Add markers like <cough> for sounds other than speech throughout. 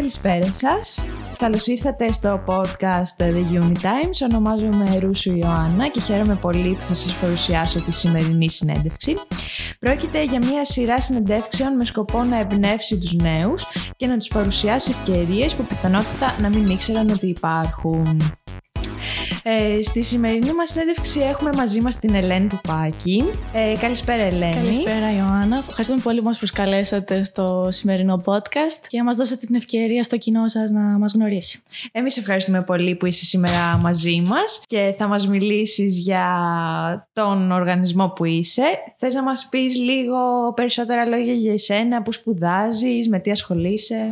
Καλησπέρα σας. Καλώς ήρθατε στο podcast The Unitimes. Ονομάζομαι Ρούσου Ιωάννα και χαίρομαι πολύ που θα σας παρουσιάσω τη σημερινή συνέντευξη. Πρόκειται για μια σειρά συνεντεύξεων με σκοπό να εμπνεύσει τους νέους και να τους παρουσιάσει ευκαιρίες που πιθανότητα να μην ήξεραν ότι υπάρχουν. Ε, στη σημερινή μας συνέντευξη έχουμε μαζί μας την Ελένη Πουπάκη. Ε, καλησπέρα Ελένη. Καλησπέρα Ιωάννα. Ευχαριστούμε πολύ που μας προσκαλέσατε στο σημερινό podcast και να μας δώσετε την ευκαιρία στο κοινό σας να μας γνωρίσει. Εμείς ευχαριστούμε πολύ που είσαι σήμερα μαζί μας και θα μας μιλήσεις για τον οργανισμό που είσαι. Θες να μας πεις λίγο περισσότερα λόγια για εσένα, που σπουδάζεις, με τι ασχολείσαι;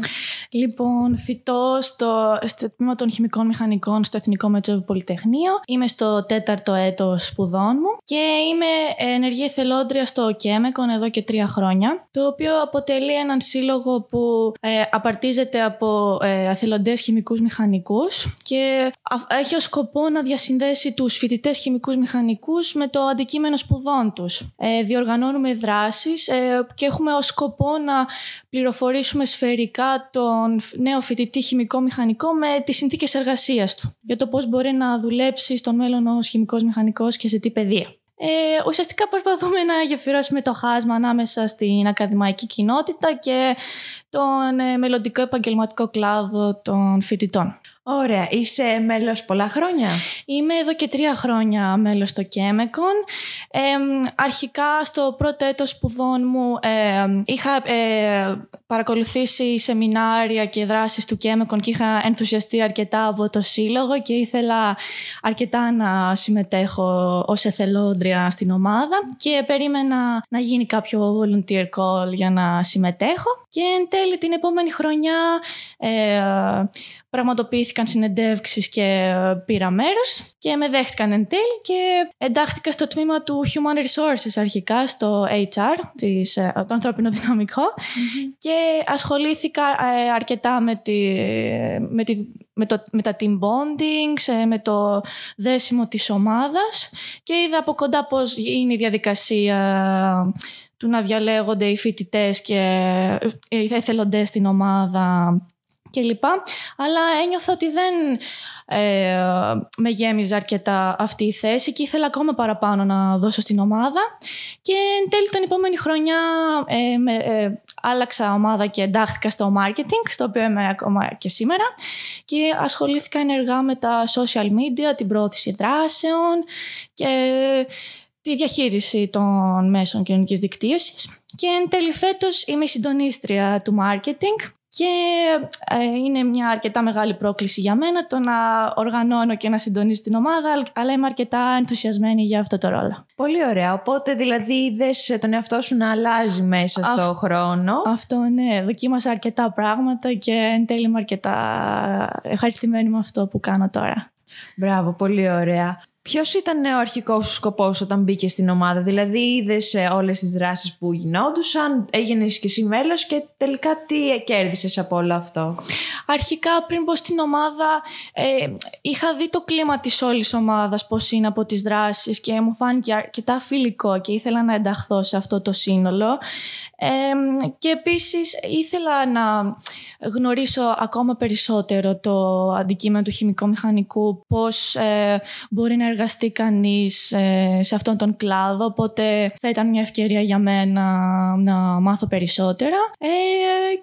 Λοιπόν, φοιτώ στο, στο τμήμα των χημικών μηχανικών στο Εθνικό Μετσόβιο Πολυτεχνείο. Είμαι στο τέταρτο έτος σπουδών μου και είμαι ενεργή εθελόντρια στο Κέμεκον εδώ και τρία χρόνια, το οποίο αποτελεί έναν σύλλογο που ε, απαρτίζεται από ε, εθελοντές χημικούς μηχανικούς και έχει ως σκοπό να διασυνδέσει τους φοιτητές χημικούς μηχανικούς με το αντικείμενο σπουδών τους. Ε, διοργανώνουμε δράσεις ε, και έχουμε ως σκοπό να πληροφορήσουμε σφαιρικά τον νέο φοιτητή χημικό μηχανικό με τις συνθήκες εργασίας του για το πώς μπορεί να δουλέψει στον μέλλον ως χημικός μηχανικός και σε τι παιδεία. Ε, ουσιαστικά προσπαθούμε να γεφυρώσουμε το χάσμα ανάμεσα στην ακαδημαϊκή κοινότητα και τον ε, μελλοντικό επαγγελματικό κλάδο των φοιτητών. Ωραία. Είσαι μέλος πολλά χρόνια; Είμαι εδώ και τρία χρόνια μέλος στο Κέμεκον. Ε, αρχικά στο πρώτο έτος σπουδών μου ε, είχα ε, παρακολουθήσει σεμινάρια και δράσεις του Κέμεκον και είχα ενθουσιαστεί αρκετά από το σύλλογο και ήθελα αρκετά να συμμετέχω ως εθελόντρια στην ομάδα και περίμενα να γίνει κάποιο volunteer call για να συμμετέχω και εν τέλει την επόμενη χρονιά ε, πραγματοποιήθηκαν συνεντεύξεις και ε, πήρα μέρος και με δέχτηκαν εν τέλει και εντάχθηκα στο τμήμα του Human Resources αρχικά, στο HR, της, ε, το ανθρώπινο και ασχολήθηκα ε, αρκετά με, τη, με, τη, με, το, με τα team bonding, με το δέσιμο της ομάδας και είδα από κοντά πώς είναι η διαδικασία του να διαλέγονται οι φοιτητές και οι εθελοντές στην ομάδα κλπ. Αλλά ένιωθα ότι δεν ε, με γέμιζε αρκετά αυτή η θέση και ήθελα ακόμα παραπάνω να δώσω στην ομάδα. Και εν τέλει την επόμενη χρονιά ε, με, ε, άλλαξα ομάδα και εντάχθηκα στο marketing, στο οποίο είμαι ακόμα και σήμερα. Και ασχολήθηκα ενεργά με τα social media, την πρόθεση δράσεων και τη διαχείριση των μέσων κοινωνικής δικτύωσης και εν τέλει φέτος είμαι η συντονίστρια του marketing και ε, είναι μια αρκετά μεγάλη πρόκληση για μένα το να οργανώνω και να συντονίσω την ομάδα, αλλά είμαι αρκετά ενθουσιασμένη για αυτό το ρόλο. Πολύ ωραία. Οπότε δηλαδή είδες τον εαυτό σου να αλλάζει μέσα στο χρόνο. Αυτό ναι. Δοκίμασα αρκετά πράγματα και εν τέλει είμαι αρκετά ευχαριστημένη με αυτό που κάνω τώρα. Μπράβο, πολύ ωραία. Ποιος ήταν ο αρχικός σου σκοπός όταν μπήκε στην ομάδα, Δηλαδή, είδες όλες τις δράσεις που γινόντουσαν, έγινες και εσύ μέλος και τελικά τι κέρδισες από όλο αυτό; Αρχικά, πριν πω στην ομάδα, ε, είχα δει το κλίμα της όλης ομάδας, πώς είναι από τις δράσεις και μου φάνηκε αρκετά φιλικό και ήθελα να ενταχθώ σε αυτό το σύνολο. Ε, και επίσης ήθελα να γνωρίσω ακόμα περισσότερο το αντικείμενο του χημικού μηχανικού, πώς ε, μπορεί να εργαστεί κανείς ε, σε αυτόν τον κλάδο, οπότε θα ήταν μια ευκαιρία για μένα να μάθω περισσότερα, ε,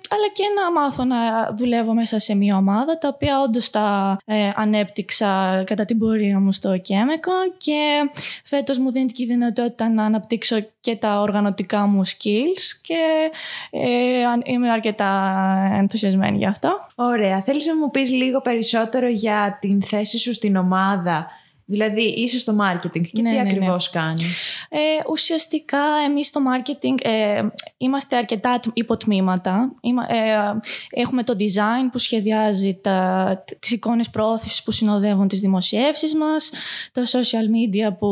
αλλά και να μάθω να δουλεύω μέσα σε μια ομάδα, τα οποία όντως τα ε, ανέπτυξα κατά την πορεία μου στο Κέμεκο και φέτος μου δίνει τη δυνατότητα να αναπτύξω και τα οργανωτικά μου skills και είμαι αρκετά ενθουσιασμένη γι' αυτό. Ωραία. Θέλεις να μου πεις λίγο περισσότερο για την θέση σου στην ομάδα Δηλαδή είσαι στο marketing και ναι, τι ναι, ναι. ακριβώς κάνεις; Ε, ουσιαστικά εμείς στο marketing ε, είμαστε αρκετά υποτμήματα. Ε, έχουμε το design που σχεδιάζει τα, τις εικόνες προώθησης που συνοδεύουν τις δημοσιεύσεις μας, το social media που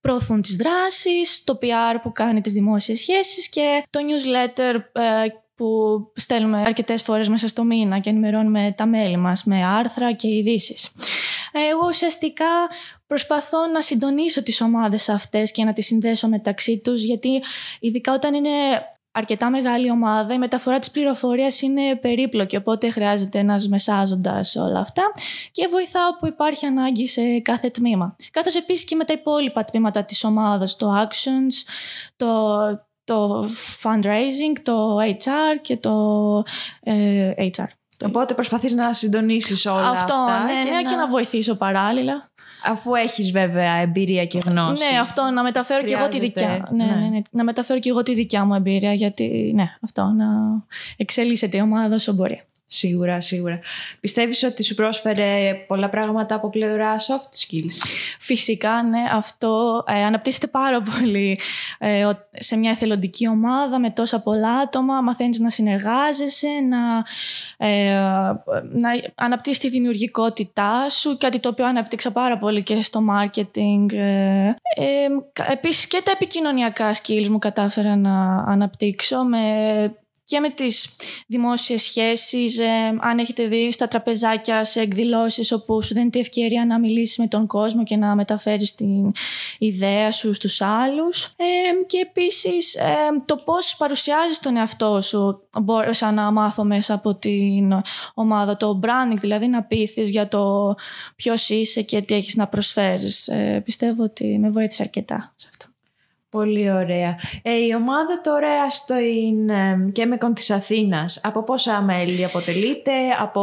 προωθούν τις δράσεις, το PR που κάνει τις δημόσιες σχέσεις και το newsletter ε, που στέλνουμε αρκετές φορές μέσα στο μήνα και ενημερώνουμε τα μέλη μας με άρθρα και ειδήσεις. Εγώ ουσιαστικά προσπαθώ να συντονίσω τις ομάδες αυτές και να τις συνδέσω μεταξύ τους γιατί ειδικά όταν είναι αρκετά μεγάλη ομάδα, η μεταφορά της πληροφορίας είναι περίπλοκη, οπότε χρειάζεται ένας μεσάζοντας όλα αυτά και βοηθάω που υπάρχει ανάγκη σε κάθε τμήμα. Καθώς επίσης και με τα υπόλοιπα τμήματα της ομάδας, το actions, το, το fundraising, το HR και το ε, HR. Οπότε προσπαθείς να συντονίσεις όλα Αυτό, αυτά. ναι, και ναι, να... και να βοηθήσω παράλληλα. Αφού έχεις βέβαια εμπειρία και γνώση. Ναι, αυτό να μεταφέρω και εγώ τη δικιά. Χρειάζεται, Ναι, ναι. ναι, ναι, να μεταφέρω και εγώ τη δικιά μου εμπειρία, γιατί ναι, αυτό να εξελίσσεται η ομάδα όσο μπορεί. Σίγουρα, σίγουρα. Πιστεύεις ότι σου πρόσφερε πολλά πράγματα από πλευρά soft skills; Φυσικά, ναι, αυτό ε, αναπτύσσεται πάρα πολύ ε, ο- σε μια εθελοντική ομάδα με τόσα πολλά άτομα. Μαθαίνεις να συνεργάζεσαι, να, ε, να αναπτύσσεις τη δημιουργικότητά σου, κάτι το οποίο αναπτύξα πάρα πολύ και στο marketing. Ε, ε, κα- επίσης και τα επικοινωνιακά skills μου κατάφερα να αναπτύξω με και με τις δημόσιες σχέσεις, ε, αν έχετε δει στα τραπεζάκια σε εκδηλώσεις όπου σου δίνει τη ευκαιρία να μιλήσεις με τον κόσμο και να μεταφέρεις την ιδέα σου στους άλλους. Ε, και επίσης ε, το πώς παρουσιάζεις τον εαυτό σου μπόρεσα να μάθω μέσα από την ομάδα, το branding, δηλαδή να πείθεις για το ποιος είσαι και τι έχεις να προσφέρεις. Ε, πιστεύω ότι με βοήθησε αρκετά σε αυτό. Πολύ ωραία. Ε, η ομάδα τώρα στο Κέμεκον της Αθήνας, από πόσα μέλη αποτελείται, από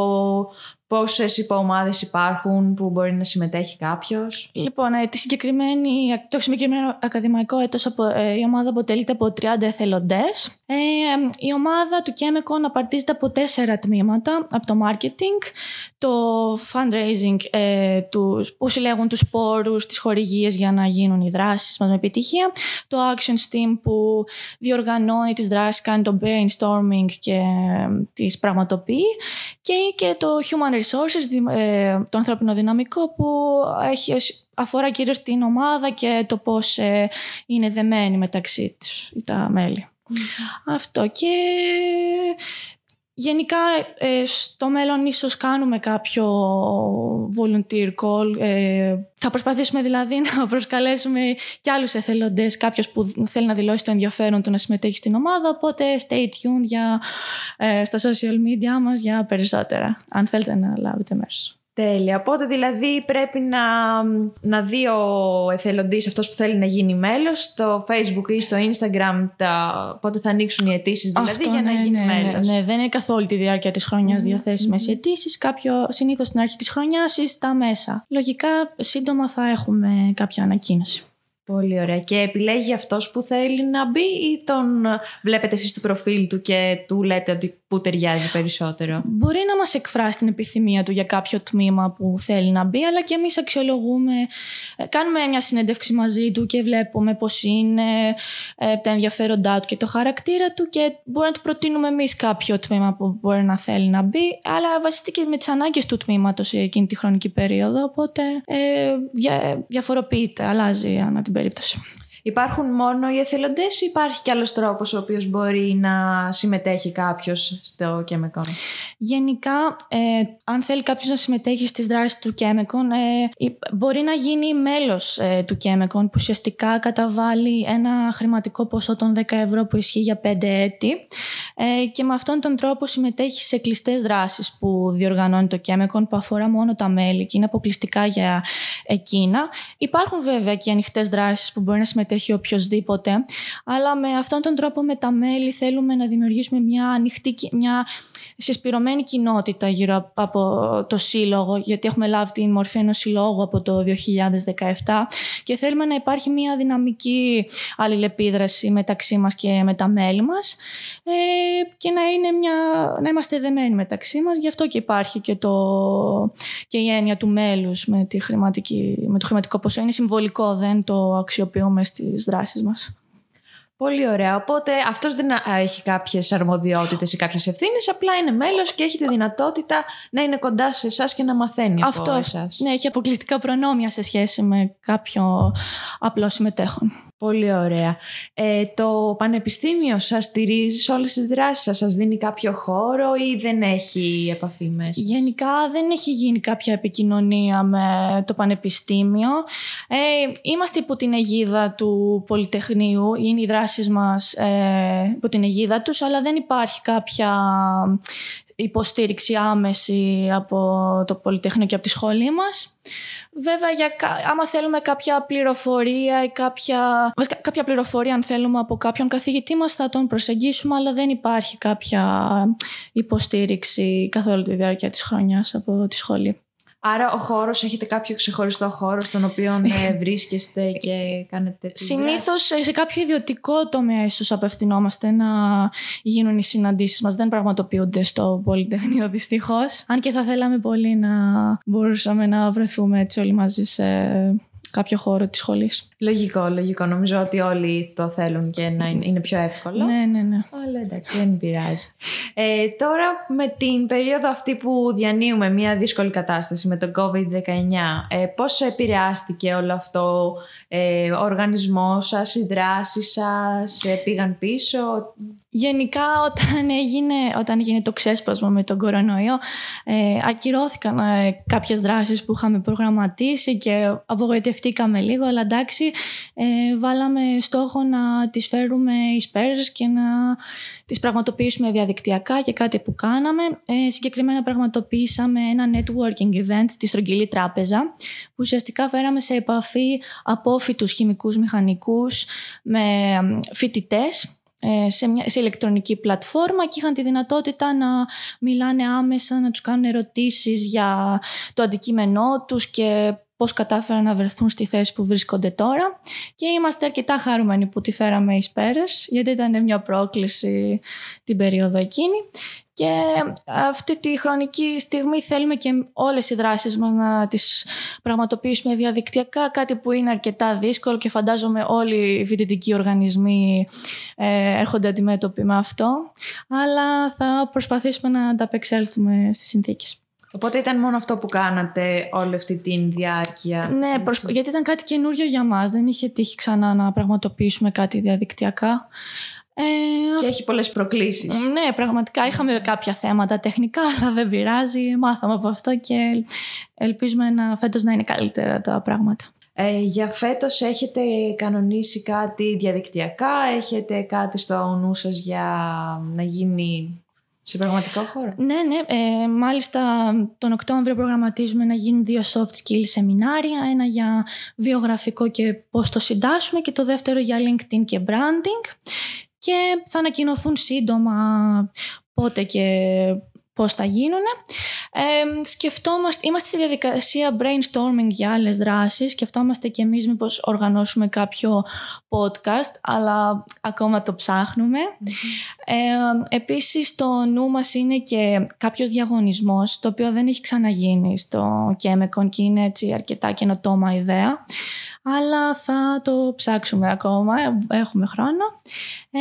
πόσες υποομάδες υπάρχουν που μπορεί να συμμετέχει κάποιος; Λοιπόν, ε, τη συγκεκριμένη, το συγκεκριμένο ακαδημαϊκό έτος απο- ε, η ομάδα αποτελείται από 30 εθελοντές. Ε, η ομάδα του Chemicon απαρτίζεται από τέσσερα τμήματα, από το marketing, το fundraising ε, τους, που συλλέγουν τους πόρους, τις χορηγίες για να γίνουν οι δράσεις μας με επιτυχία, το action team που διοργανώνει τις δράσεις, κάνει το brainstorming και ε, τις πραγματοποιεί και, και το human resources, δη- ε, το ανθρώπινο δυναμικό που έχει, αφορά κυρίως την ομάδα και το πώς ε, είναι δεμένοι μεταξύ τους τα μέλη. Αυτό και γενικά ε, στο μέλλον ίσως κάνουμε κάποιο volunteer call. ε, θα προσπαθήσουμε δηλαδή <laughs> να προσκαλέσουμε και άλλους εθελοντές, κάποιος που θέλει να δηλώσει το ενδιαφέρον του να συμμετέχει στην ομάδα, οπότε stay tuned για, ε, στα social media μας για περισσότερα, αν θέλετε να λάβετε μέρος. Τέλεια. Οπότε δηλαδή πρέπει να, να δει ο εθελοντής αυτός που θέλει να γίνει μέλος στο facebook ή στο instagram τα, πότε θα ανοίξουν οι αιτήσεις δηλαδή Αυτό, για να ναι, γίνει ναι, μέλος. Ναι, ναι, δεν είναι καθ' όλη τη διάρκεια της χρονιάς διαθέσιμες οι αιτήσεις. Κάποιο συνήθως στην αρχή της χρονιάς ή στα μέσα. Λογικά σύντομα θα έχουμε κάποια ανακοίνωση. Πολύ ωραία. Και επιλέγει αυτός που θέλει να μπει ή τον βλέπετε εσείς στο προφίλ του και του λέτε ότι που ταιριάζει περισσότερο. Μπορεί να μας εκφράσει την επιθυμία του για κάποιο τμήμα που θέλει να μπει, αλλά και εμείς αξιολογούμε, ε, κάνουμε μια συνέντευξη μαζί του και βλέπουμε πώς είναι, ε, τα ενδιαφέροντά του και το χαρακτήρα του και μπορεί να του προτείνουμε εμείς κάποιο τμήμα που μπορεί να θέλει να μπει, αλλά βασιστεί και με τις ανάγκες του τμήματος σε εκείνη τη χρονική περίοδο, οπότε ε, δια, διαφοροποιείται, αλλάζει ανά την περίπτωση. Υπάρχουν μόνο οι εθελοντές ή υπάρχει κι άλλος τρόπος ο οποίος μπορεί να συμμετέχει κάποιος στο Chemicon; Γενικά, ε, αν θέλει κάποιος να συμμετέχει στις δράσεις του Chemicon, ε, η- μπορεί να γίνει μέλος ε, του Chemicon, που ουσιαστικά καταβάλει ένα χρηματικό ποσό των 10 ευρώ που ισχύει για 5 έτη ε, και με αυτόν τον τρόπο συμμετέχει σε κλειστές δράσεις που διοργανώνει το Chemicon που αφορά μόνο τα μέλη και είναι αποκλειστικά για εκείνα. Υπάρχουν βέβαια και ανοιχτές δράσεις που μπορεί να συμμετέχει οποιοδήποτε, αλλά με αυτόν τον τρόπο με τα μέλη θέλουμε να δημιουργήσουμε μια ανοιχτή, κι- μια συσπηρωμένη κοινότητα γύρω από το σύλλογο, γιατί έχουμε λάβει την μορφή ενός συλλόγου από το 2017 και θέλουμε να υπάρχει μια δυναμική αλληλεπίδραση μεταξύ μας και με τα μέλη μας ε, και να, είναι μια, να είμαστε δεμένοι μεταξύ μας. Γι' αυτό και υπάρχει και, το, και η έννοια του μέλους με, τη χρηματική, με το χρηματικό ποσό. Είναι συμβολικό, δεν το αξιοποιούμε στις δράσεις μας. Πολύ ωραία. Οπότε αυτός δεν α, έχει κάποιες αρμοδιότητες ή κάποιες ευθύνες, απλά είναι μέλος και έχει τη δυνατότητα να είναι κοντά σε εσάς και να μαθαίνει από Αυτό εσάς. ναι, έχει αποκλειστικά προνόμια σε σχέση με κάποιο απλό συμμετέχον. Πολύ ωραία. Ε, το πανεπιστήμιο σας στηρίζει σε όλες τις δράσεις σας, σας δίνει κάποιο χώρο ή δεν έχει επαφή μέσα; Γενικά δεν έχει γίνει κάποια επικοινωνία με το Πανεπιστήμιο. Ε, είμαστε υπό την αιγίδα του Πολυτεχνείου, είναι η δράση δράσεις μας ε, υπό την αιγίδα τους, αλλά δεν υπάρχει κάποια υποστήριξη άμεση από το Πολυτεχνείο και από τη σχολή μας. Βέβαια, για, άμα θέλουμε κάποια πληροφορία ή κάποια, κάποια πληροφορία αν θέλουμε από κάποιον καθηγητή μας θα τον προσεγγίσουμε, αλλά δεν υπάρχει κάποια υποστήριξη καθ' όλη τη διάρκεια της χρονιάς από τη σχολή. Άρα ο χώρος, έχετε κάποιο ξεχωριστό χώρο στον οποίο ε, <laughs> βρίσκεστε και κάνετε τις Συνήθως σε κάποιο ιδιωτικό τομέα ίσως απευθυνόμαστε να γίνουν οι συναντήσεις μας. Δεν πραγματοποιούνται στο Πολυτεχνείο <laughs> δυστυχώς. Αν και θα θέλαμε πολύ να μπορούσαμε να βρεθούμε έτσι όλοι μαζί σε κάποιο χώρο της σχολής. Λογικό, λογικό. Νομίζω ότι όλοι το θέλουν και να είναι πιο εύκολο. Ναι, ναι, ναι. Αλλά εντάξει, δεν πειράζει. Ε, τώρα με την περίοδο αυτή που διανύουμε μια δύσκολη κατάσταση με τον COVID-19, ε, πώς επηρεάστηκε όλο αυτό, ε, ο οργανισμός σας, οι δράσεις σας, ε, πήγαν πίσω; Γενικά όταν έγινε, όταν έγινε το ξέσπασμα με τον κορονοϊό, ε, ακυρώθηκαν ε, κάποιες δράσεις που είχαμε προγραμματίσει και απογοητευτήκαμε λίγο, αλλά εντάξει, ε, βάλαμε στόχο να τις φέρουμε εις πέρας και να τις πραγματοποιήσουμε διαδικτυακά και κάτι που κάναμε. Ε, συγκεκριμένα πραγματοποιήσαμε ένα networking event στη Στρογγυλή Τράπεζα που ουσιαστικά φέραμε σε επαφή απόφυτους χημικούς μηχανικούς με φοιτητές ε, σε, μια, σε ηλεκτρονική πλατφόρμα και είχαν τη δυνατότητα να μιλάνε άμεσα, να τους κάνουν ερωτήσεις για το αντικείμενό τους και πώς κατάφεραν να βρεθούν στη θέση που βρίσκονται τώρα. Και είμαστε αρκετά χαρούμενοι που τη φέραμε εις πέρας γιατί ήταν μια πρόκληση την περίοδο εκείνη. Και αυτή τη χρονική στιγμή θέλουμε και όλες οι δράσεις μας να τις πραγματοποιήσουμε διαδικτυακά, κάτι που είναι αρκετά δύσκολο και φαντάζομαι όλοι οι φοιτητικοί οργανισμοί ε, έρχονται αντιμέτωποι με αυτό, αλλά θα προσπαθήσουμε να ανταπεξέλθουμε στις συνθήκες. Οπότε ήταν μόνο αυτό που κάνατε όλη αυτή τη διάρκεια. Ναι, γιατί ήταν κάτι καινούριο για μας. Δεν είχε τύχει ξανά να πραγματοποιήσουμε κάτι διαδικτυακά. Ε, και έχει πολλές προκλήσεις. Ναι, πραγματικά είχαμε κάποια θέματα τεχνικά, <laughs> αλλά δεν πειράζει. Μάθαμε από αυτό και ελπίζουμε να, φέτος να είναι καλύτερα τα πράγματα. Ε, για φέτος έχετε κανονίσει κάτι διαδικτυακά, έχετε κάτι στο νου σας για να γίνει σε πραγματικό χώρο; Ναι, ναι. Ε, μάλιστα τον Οκτώβριο προγραμματίζουμε να γίνουν δύο soft skills σεμινάρια. Ένα για βιογραφικό και πώς το συντάσσουμε και το δεύτερο για LinkedIn και branding. Και θα ανακοινωθούν σύντομα πότε και πώς θα γίνουν. Ε, σκεφτόμαστε, είμαστε στη διαδικασία brainstorming για άλλες δράσεις. Σκεφτόμαστε και εμείς μήπως οργανώσουμε κάποιο podcast, αλλά ακόμα το ψάχνουμε. Ε, επίσης, το νου μας είναι και κάποιος διαγωνισμός, το οποίο δεν έχει ξαναγίνει στο Chemicon και είναι έτσι αρκετά καινοτόμα ιδέα αλλά θα το ψάξουμε ακόμα, έχουμε χρόνο. Ε,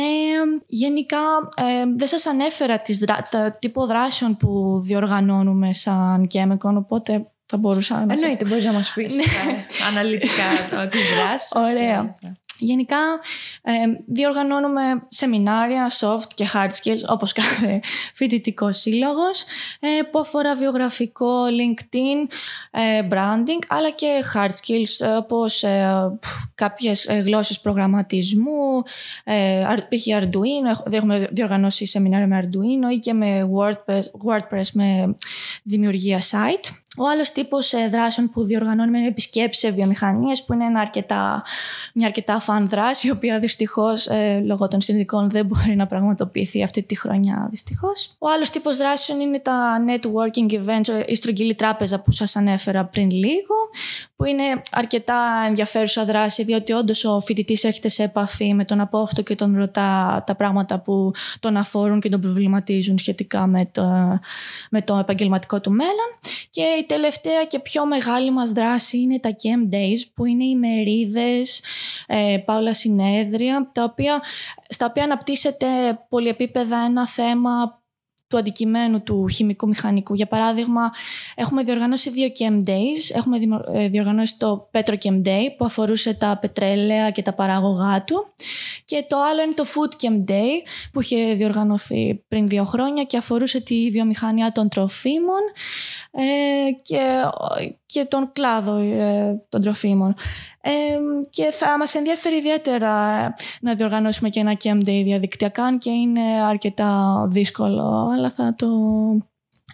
γενικά ε, δεν σας ανέφερα τις δρα... τα τύπο δράσεων που διοργανώνουμε σαν Κέμεκον, οπότε θα μπορούσα να... Εννοείται, μπορείς να μας πεις ναι. αναλυτικά <laughs> τις δράσεις. Ωραία. Γενικά ε, διοργανώνουμε σεμινάρια soft και hard skills όπως κάθε φοιτητικός σύλλογος ε, που αφορά βιογραφικό, LinkedIn, ε, branding αλλά και hard skills όπως ε, κάποιες γλώσσες προγραμματισμού, π.χ. Arduino, έχουμε διοργανώσει σεμινάρια με Arduino ή και με WordPress, WordPress με δημιουργία site. Ο άλλος τύπος ε, δράσεων που διοργανώνουμε είναι επισκέψεις σε βιομηχανίες, που είναι ένα αρκετά, μια αρκετά φαν δράση, η οποία δυστυχώς ε, λόγω των συνδικών δεν μπορεί να πραγματοποιηθεί αυτή τη χρονιά. Δυστυχώς. Ο άλλος τύπος δράσεων είναι τα networking events, η στρογγυλή τράπεζα που σας ανέφερα πριν λίγο, που είναι αρκετά ενδιαφέρουσα δράση, διότι όντως ο φοιτητής έρχεται σε επαφή με τον απόφυτο και τον ρωτά τα πράγματα που τον αφορούν και τον προβληματίζουν σχετικά με το, με το επαγγελματικό του μέλλον. Και η τελευταία και πιο μεγάλη μας δράση είναι τα Camp Days, που είναι οι μερίδες, ε, πάολα συνέδρια, τα οποία, στα οποία αναπτύσσεται πολυεπίπεδα ένα θέμα του αντικειμένου του χημικού μηχανικού. Για παράδειγμα, έχουμε διοργανώσει δύο Chem Days. Έχουμε ε, διοργανώσει το Petro Chem Day που αφορούσε τα πετρέλαια και τα παράγωγά του Και το άλλο είναι το Food Camp Day που είχε διοργανωθεί πριν δύο χρόνια και αφορούσε τη βιομηχανία των τροφίμων ε, και, και τον κλάδο ε, των τροφίμων. Ε, και θα μας ενδιαφέρει ιδιαίτερα να διοργανώσουμε και ένα Camp Day διαδικτυακά και είναι αρκετά δύσκολο, αλλά θα το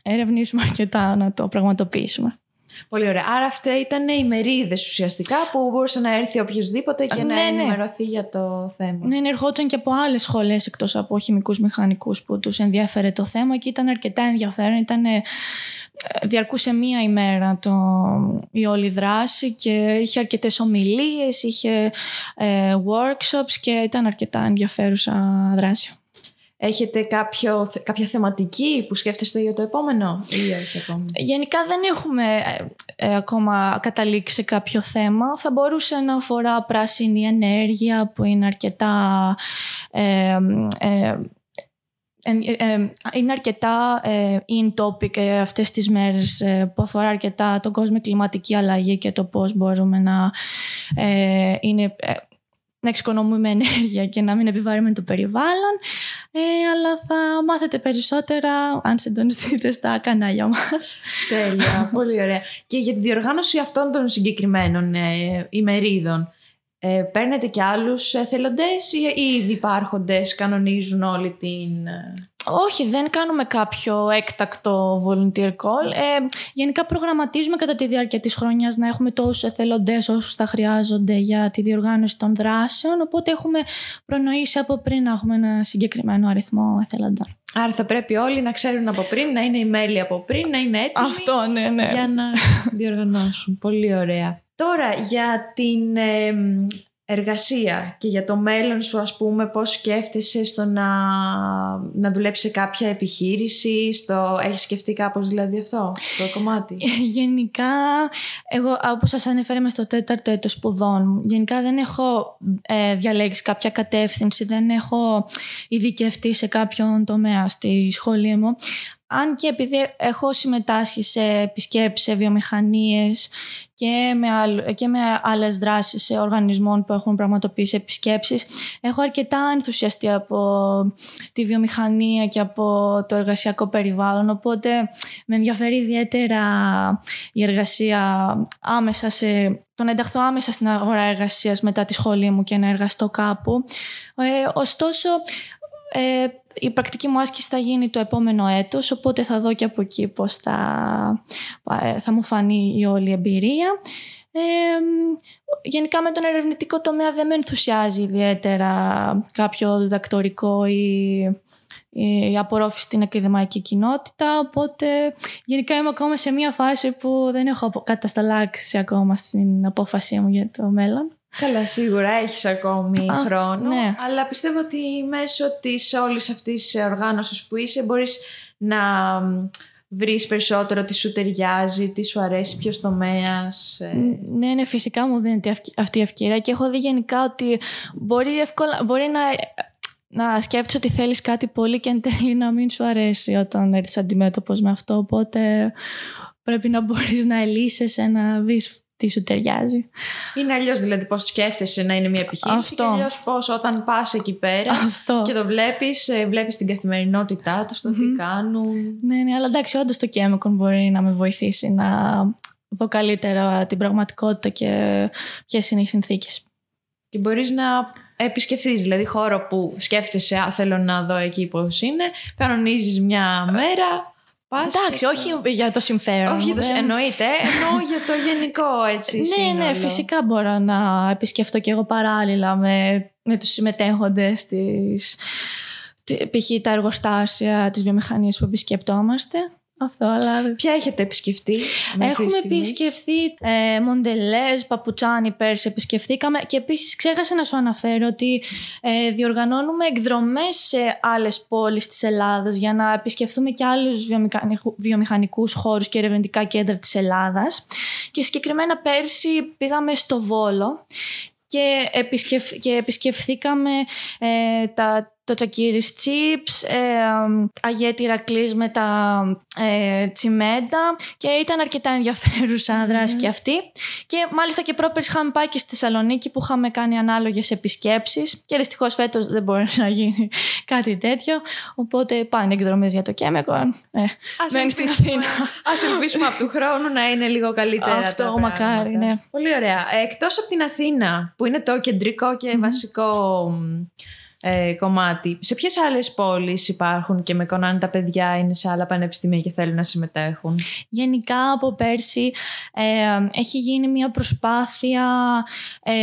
ερευνήσουμε <laughs> αρκετά να το πραγματοποιήσουμε. Πολύ ωραία. Άρα αυτά ήταν οι μερίδες ουσιαστικά που μπορούσε να έρθει οποιοδήποτε και να ναι, ναι. ενημερωθεί για το θέμα. Ναι, ναι, ερχόταν και από άλλες σχολές εκτός από χημικούς μηχανικούς που τους ενδιαφέρε το θέμα και ήταν αρκετά ενδιαφέρον. Ήταν, ε, διαρκούσε μία ημέρα το, η όλη δράση και είχε αρκετές ομιλίες, είχε ε, workshops και ήταν αρκετά ενδιαφέρουσα δράση. Έχετε κάποιο, κάποια θεματική που σκέφτεστε για το επόμενο ή όχι ακόμα; Γενικά δεν έχουμε ε, ε, ακόμα καταλήξει σε κάποιο θέμα. Θα μπορούσε να αφορά πράσινη ενέργεια που είναι αρκετά... Ε, είναι αρκετά in topic αυτές τις μέρες που αφορά αρκετά τον κόσμο κλιματική αλλαγή και το πώς μπορούμε να είναι να εξοικονομούμε ενέργεια και να μην επιβαρύνουμε το περιβάλλον. Ε, αλλά θα μάθετε περισσότερα αν συντονιστείτε στα κανάλια μας. Τέλεια, πολύ ωραία. Και για τη διοργάνωση αυτών των συγκεκριμένων ε, ημερίδων, ε, παίρνετε και άλλους εθελοντές ή ήδη υπάρχοντες κανονίζουν όλη την... Ε, όχι, δεν κάνουμε κάποιο έκτακτο volunteer call. Ε, γενικά προγραμματίζουμε κατά τη διάρκεια της χρονιάς να έχουμε τόσους εθελοντές όσους θα χρειάζονται για τη διοργάνωση των δράσεων, οπότε έχουμε προνοήσει από πριν να έχουμε ένα συγκεκριμένο αριθμό εθελοντών. Άρα θα πρέπει όλοι να ξέρουν από πριν, να είναι οι μέλη από πριν, να είναι έτοιμοι Αυτό, ναι, ναι. για να <laughs> διοργανώσουν. Πολύ ωραία. Τώρα για την εργασία και για το μέλλον σου ας πούμε πώς σκέφτεσαι στο να, να δουλέψεις σε κάποια επιχείρηση στο... έχεις σκεφτεί κάπως δηλαδή αυτό το κομμάτι; Γενικά εγώ όπως σας ανέφερα στο τέταρτο έτος σπουδών. Μου γενικά δεν έχω ε, διαλέξει κάποια κατεύθυνση δεν έχω ειδικευτεί σε κάποιον τομέα στη σχολή μου αν και επειδή έχω συμμετάσχει σε επισκέψεις, σε βιομηχανίες και με, άλλ, και με άλλες δράσεις σε οργανισμών που έχουν πραγματοποιήσει επισκέψεις, έχω αρκετά ενθουσιαστεί από τη βιομηχανία και από το εργασιακό περιβάλλον, οπότε με ενδιαφέρει ιδιαίτερα η εργασία άμεσα σε το να ενταχθώ άμεσα στην αγορά εργασίας μετά τη σχολή μου και να εργαστώ κάπου. Ε, ωστόσο, ε, η πρακτική μου άσκηση θα γίνει το επόμενο έτος, οπότε θα δω και από εκεί πώς θα, ε, θα μου φανεί η όλη εμπειρία. Ε, γενικά με τον ερευνητικό τομέα δεν με ενθουσιάζει ιδιαίτερα κάποιο διδακτορικό ή η απορρόφηση στην ακαδημαϊκή κοινότητα οπότε γενικά είμαι ακόμα σε μια φάση που δεν έχω κατασταλάξει ακόμα στην απόφασή μου για το μέλλον. Καλά, σίγουρα έχεις ακόμη χρόνο. Ναι. Αλλά πιστεύω ότι μέσω της όλης αυτής τη οργάνωσης που είσαι, μπορείς να βρεις περισσότερο τι σου ταιριάζει, τι σου αρέσει, ποιο τομέα. Ε. Ναι, ναι, φυσικά μου δίνεται αυτή η ευκαιρία και έχω δει γενικά ότι μπορεί, εύκολα, μπορεί να να σκέφτεσαι ότι θέλεις κάτι πολύ και εν τέλει να μην σου αρέσει όταν έρθεις αντιμέτωπος με αυτό, οπότε πρέπει να μπορείς να ελύσεσαι, να δεις τι σου ταιριάζει. Είναι αλλιώς δηλαδή πώς σκέφτεσαι να είναι μια επιχείρηση Αυτό. και αλλιώς πώς όταν πας εκεί πέρα Αυτό. και το βλέπεις, ε, βλέπεις την καθημερινότητά τους, το mm-hmm. τι κάνουν. Ναι, ναι, αλλά εντάξει, όντως το Chemicon μπορεί να με βοηθήσει να δω καλύτερα την πραγματικότητα και ποιες είναι οι συνθήκες. Και μπορείς να επισκεφτεί, δηλαδή χώρο που σκέφτεσαι, α, θέλω να δω εκεί πώς είναι, κανονίζεις μια μέρα, Εντάξει, όχι για το συμφέρον. Όχι, δεν... εννοείται. Εννοώ για το γενικό έτσι. <laughs> ναι, ναι, φυσικά μπορώ να επισκεφτώ και εγώ παράλληλα με, με τους συμμετέχοντες στις, π.χ. τα εργοστάσια της βιομηχανίας που επισκεπτόμαστε. Αυτό, αλλά... Ποια έχετε επισκεφτεί Έχουμε επισκεφθεί ε, Μοντελές, Παπουτσάνι πέρσι επισκεφθήκαμε και επίσης ξέχασα να σου αναφέρω ότι ε, διοργανώνουμε εκδρομές σε άλλες πόλεις της Ελλάδας για να επισκεφθούμε και άλλους βιομηχανικούς χώρους και ερευνητικά κέντρα της Ελλάδας. Και συγκεκριμένα πέρσι πήγαμε στο Βόλο και, επισκεφ, και επισκεφθήκαμε ε, τα το τσακίρις chips, ε, αγέτηρα κλείς με τα ε, τσιμέντα και ήταν αρκετά ενδιαφέρουσα δράση και αυτή. Και μάλιστα και πρόπερς είχαμε πάει και στη Θεσσαλονίκη που είχαμε κάνει ανάλογες επισκέψεις και δυστυχώς φέτος δεν μπορεί να γίνει <laughs> κάτι τέτοιο. Οπότε πάνε εκδρομές για το Κέμεκο. Ε, μένει στην Αθήνα. Ας ελπίσουμε από του χρόνου να είναι λίγο καλύτερα. Αυτό, τα μακάρι, πράγματα. ναι. Πολύ ωραία. Ε, Εκτός από την Αθήνα, που είναι το κεντρικό και βασικό μ, ε, κομμάτι, σε ποιες άλλες πόλεις υπάρχουν και με κονάνε τα παιδιά, είναι σε άλλα πανεπιστήμια και θέλουν να συμμετέχουν; Γενικά από πέρσι ε, έχει γίνει μια προσπάθεια ε,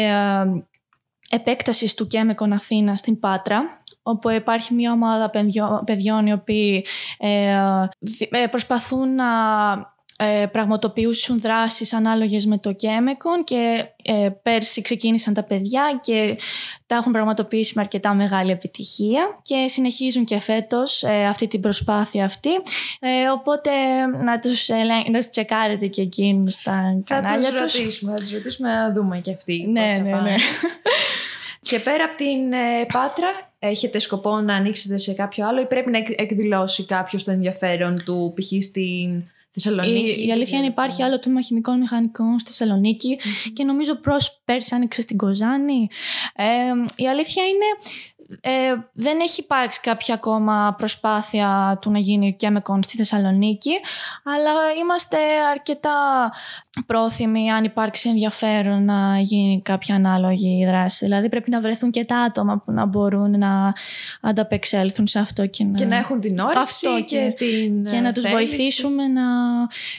επέκτασης του Κέμεκον Αθήνα στην Πάτρα όπου υπάρχει μια ομάδα παιδιών, παιδιών οι οποίοι ε, δι- ε, προσπαθούν να ε, πραγματοποιήσουν δράσεις ανάλογες με το Κέμεκον και ε, πέρσι ξεκίνησαν τα παιδιά και τα έχουν πραγματοποιήσει με αρκετά μεγάλη επιτυχία και συνεχίζουν και φέτος ε, αυτή την προσπάθεια αυτή ε, οπότε να τους, ελέγ- να τους τσεκάρετε και εκείνους στα Θα κανάλια τους τους. ρωτήσουμε, θα τους ρωτήσουμε να δούμε και αυτοί Ναι, πώς θα ναι, πάνε. ναι. <laughs> Και πέρα από την ε, Πάτρα, έχετε σκοπό να ανοίξετε σε κάποιο άλλο ή πρέπει να εκ- εκδηλώσει κάποιος το ενδιαφέρον του π.χ. στην Θεσσαλονίκη. Η, η αλήθεια είναι υπάρχει άλλο τμήμα χημικών μηχανικών στη θεσσαλονικη και νομίζω προς πέρσι άνοιξε στην Κοζάνη. Ε, η αλήθεια είναι ε, δεν έχει υπάρξει κάποια ακόμα προσπάθεια του να γίνει Κέμεκον στη Θεσσαλονίκη αλλά είμαστε αρκετά πρόθυμοι αν υπάρξει ενδιαφέρον να γίνει κάποια ανάλογη δράση. Δηλαδή πρέπει να βρεθούν και τα άτομα που να μπορούν να ανταπεξέλθουν σε αυτό και να, Και να έχουν την όρεξη Αυτό και, την και ε, να τους θέληση. βοηθήσουμε να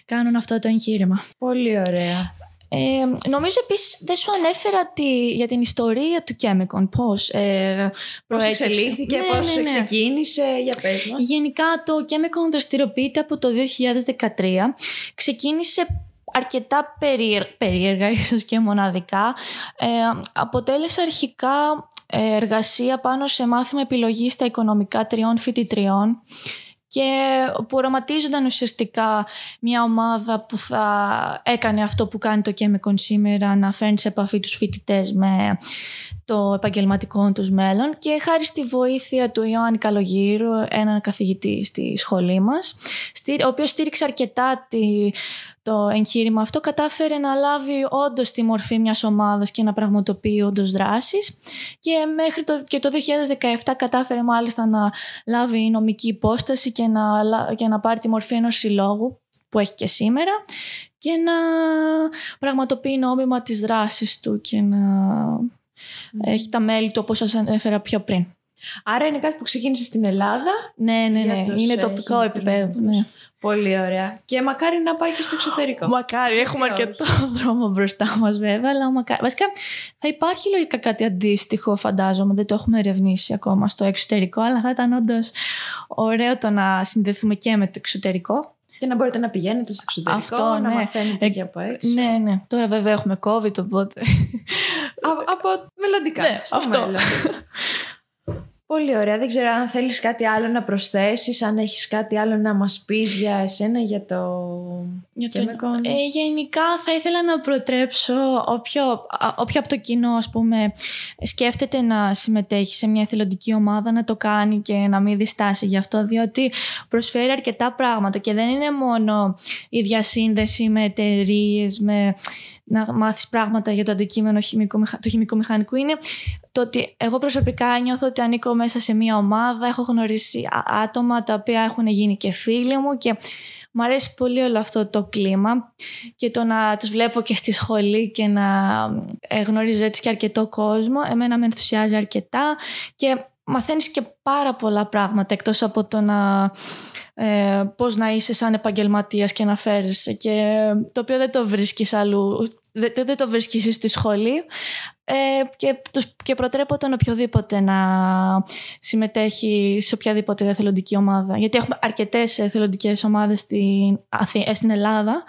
κάνουν αυτό το εγχείρημα. Πολύ ωραία. Ε, νομίζω επίσης δεν σου ανέφερα τη, για την ιστορία του Chemicon, πώς ε, Πώς προέκυψε. εξελίχθηκε, Ναι, πώς ναι, ναι. ξεκίνησε, για πες μας. Γενικά το Chemicon δραστηριοποιείται από το 2013. Ξεκίνησε αρκετά περίεργα, περίεργα <laughs> ίσως και μοναδικά. Ε, αποτέλεσε αρχικά ε, εργασία πάνω σε μάθημα επιλογής στα οικονομικά τριών φοιτητριών και που οραματίζονταν ουσιαστικά μια ομάδα που θα έκανε αυτό που κάνει το Chemicon σήμερα, να φέρνει σε επαφή τους φοιτητές με το επαγγελματικό τους μέλλον και χάρη στη βοήθεια του Ιωάννη Καλογύρου, έναν καθηγητή στη σχολή μας, στή- ο οποίος στήριξε αρκετά τη, το εγχείρημα αυτό, κατάφερε να λάβει όντως τη μορφή μιας ομάδας και να πραγματοποιεί όντως δράσεις. Και μέχρι το, και το 2017 κατάφερε μάλιστα να λάβει νομική υπόσταση και να, λα- και να πάρει τη μορφή ενός συλλόγου που έχει και σήμερα και να πραγματοποιεί νόμιμα τις δράσεις του και να έχει τα μέλη του όπως σας ανέφερα πιο πριν. Άρα είναι κάτι που ξεκίνησε στην Ελλάδα. Ναι, ναι, Για ναι. τους, Είναι ε, τοπικό χημικούς επίπεδο. Ναι. Πολύ ωραία. Και μακάρι να πάει και στο εξωτερικό. Μακάρι, έχουμε Γιατί αρκετό <laughs> δρόμο μπροστά μας, βέβαια. Αλλά μακάρι. Βασικά, θα υπάρχει λογικά κάτι αντίστοιχο, φαντάζομαι. Δεν το έχουμε ερευνήσει ακόμα στο εξωτερικό, αλλά θα ήταν όντως ωραίο το να συνδεθούμε και με το εξωτερικό. Και να μπορείτε να πηγαίνετε στο εξωτερικό, Αυτό, να ναι. μαθαίνετε Ε, και από έξω. Ναι, ναι. Τώρα, βέβαια, έχουμε COVID, οπότε. Α- από μελλοντικά. Ναι, στο αυτό. μέλλον. <laughs> Πολύ ωραία. Δεν ξέρω αν θέλεις κάτι άλλο να προσθέσεις, αν έχεις κάτι άλλο να μας πεις για εσένα, για το Για το- Chemicon. Ε, γενικά θα ήθελα να προτρέψω όποιο, α, όποιο από το κοινό ας πούμε σκέφτεται να συμμετέχει σε μια εθελοντική ομάδα να το κάνει και να μην διστάσει γι' αυτό διότι προσφέρει αρκετά πράγματα και δεν είναι μόνο η διασύνδεση με εταιρείες, με να μάθεις πράγματα για το αντικείμενο χημικού, μηχα- του χημικού μηχανικού είναι το ότι εγώ προσωπικά νιώθω ότι ανήκω μέσα σε μια ομάδα, έχω γνωρίσει α- άτομα τα οποία έχουν γίνει και φίλοι μου και μου αρέσει πολύ όλο αυτό το κλίμα και το να τους βλέπω και στη σχολή και να ε, γνωρίζω έτσι και αρκετό κόσμο. Εμένα με ενθουσιάζει αρκετά και μαθαίνεις και πάρα πολλά πράγματα εκτός από το να ε, πώς να είσαι σαν επαγγελματίας και να φέρεις και το οποίο δεν το βρίσκεις αλλού δεν, δεν το βρίσκεις στη σχολή ε, και, τους, και προτρέπω τον οποιοδήποτε να συμμετέχει σε οποιαδήποτε εθελοντική ομάδα. Γιατί έχουμε αρκετές εθελοντικές ομάδες στην, Αθή- ε, στην Ελλάδα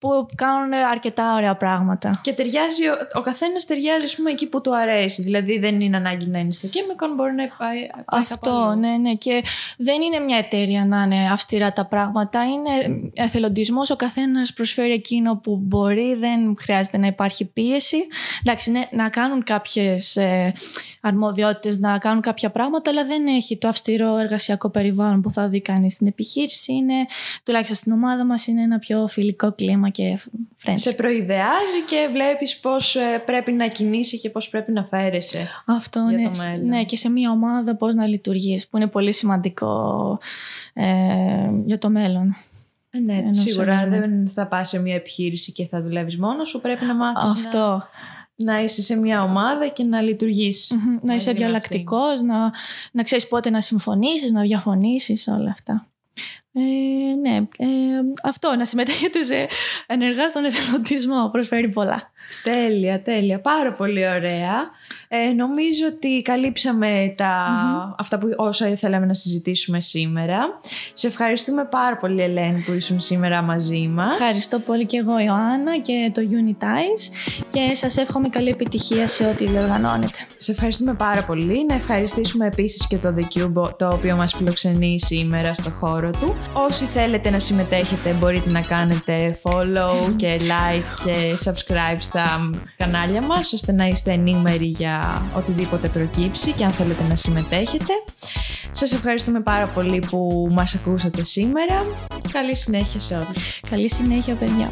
που κάνουν αρκετά ωραία πράγματα. Και ταιριάζει, ο, ο καθένας ταιριάζει ας πούμε, εκεί που του αρέσει. Δηλαδή δεν είναι ανάγκη να είναι στο Chemicon, μπορεί να πάει, πάει κάπου Αυτό, αλλού. ναι, ναι. Και δεν είναι μια εταιρεία να είναι αυστηρά τα πράγματα. Είναι εθελοντισμός, ο καθένας προσφέρει εκείνο που μπορεί, δεν χρειάζεται να υπάρχει πίεση. Εντάξει, ναι, να κάνουν κάποιες ε, αρμοδιότητες, να κάνουν κάποια πράγματα, αλλά δεν έχει το αυστηρό εργασιακό περιβάλλον που θα δει κανείς στην επιχείρηση. Είναι, τουλάχιστον στην ομάδα μας, είναι ένα πιο φιλικό κλίμα και friendly. Σε προειδεάζει και βλέπεις πώς ε, πρέπει να κινήσει και πώς πρέπει να φέρεσαι. Αυτό για ναι, το μέλλον. ναι, και σε μια ομάδα πώς να λειτουργείς, που είναι πολύ σημαντικό ε, για το μέλλον. Ε, ναι, Εννοώ, σίγουρα ναι. δεν θα πας σε μια επιχείρηση και θα δουλεύεις μόνος σου. Πρέπει να μάθεις να, Αυτό. να είσαι σε μια ομάδα και να λειτουργείς. Μμμ, Να μαζί είσαι με διαλλακτικός, να, να ξέρεις πότε να συμφωνήσεις, να διαφωνήσεις, όλα αυτά. Ε, ναι, ε, αυτό, να συμμετέχετε σε ενεργά στον εθελοντισμό, προσφέρει πολλά. Τέλεια, τέλεια. Πάρα πολύ ωραία. Ε, νομίζω ότι καλύψαμε τα, αυτά που, όσα ήθελαμε να συζητήσουμε σήμερα. Σε ευχαριστούμε πάρα πολύ, Ελένη, που ήσουν σήμερα μαζί μας. Ευχαριστώ πολύ και εγώ Ιωάννα και το Unitize και σας εύχομαι καλή επιτυχία σε ό,τι διοργανώνετε. Σε ευχαριστούμε πάρα πολύ. Να ευχαριστήσουμε επίσης και το The Cube, το οποίο μας φιλοξενεί σήμερα στο χώρο του. Όσοι θέλετε να συμμετέχετε, μπορείτε να κάνετε follow και like και subscribe στα κανάλια μας, ώστε να είστε ενήμεροι για οτιδήποτε προκύψει και αν θέλετε να συμμετέχετε. Σας ευχαριστούμε πάρα πολύ που μας ακούσατε σήμερα. Καλή συνέχεια σε όλους. Καλή συνέχεια παιδιά.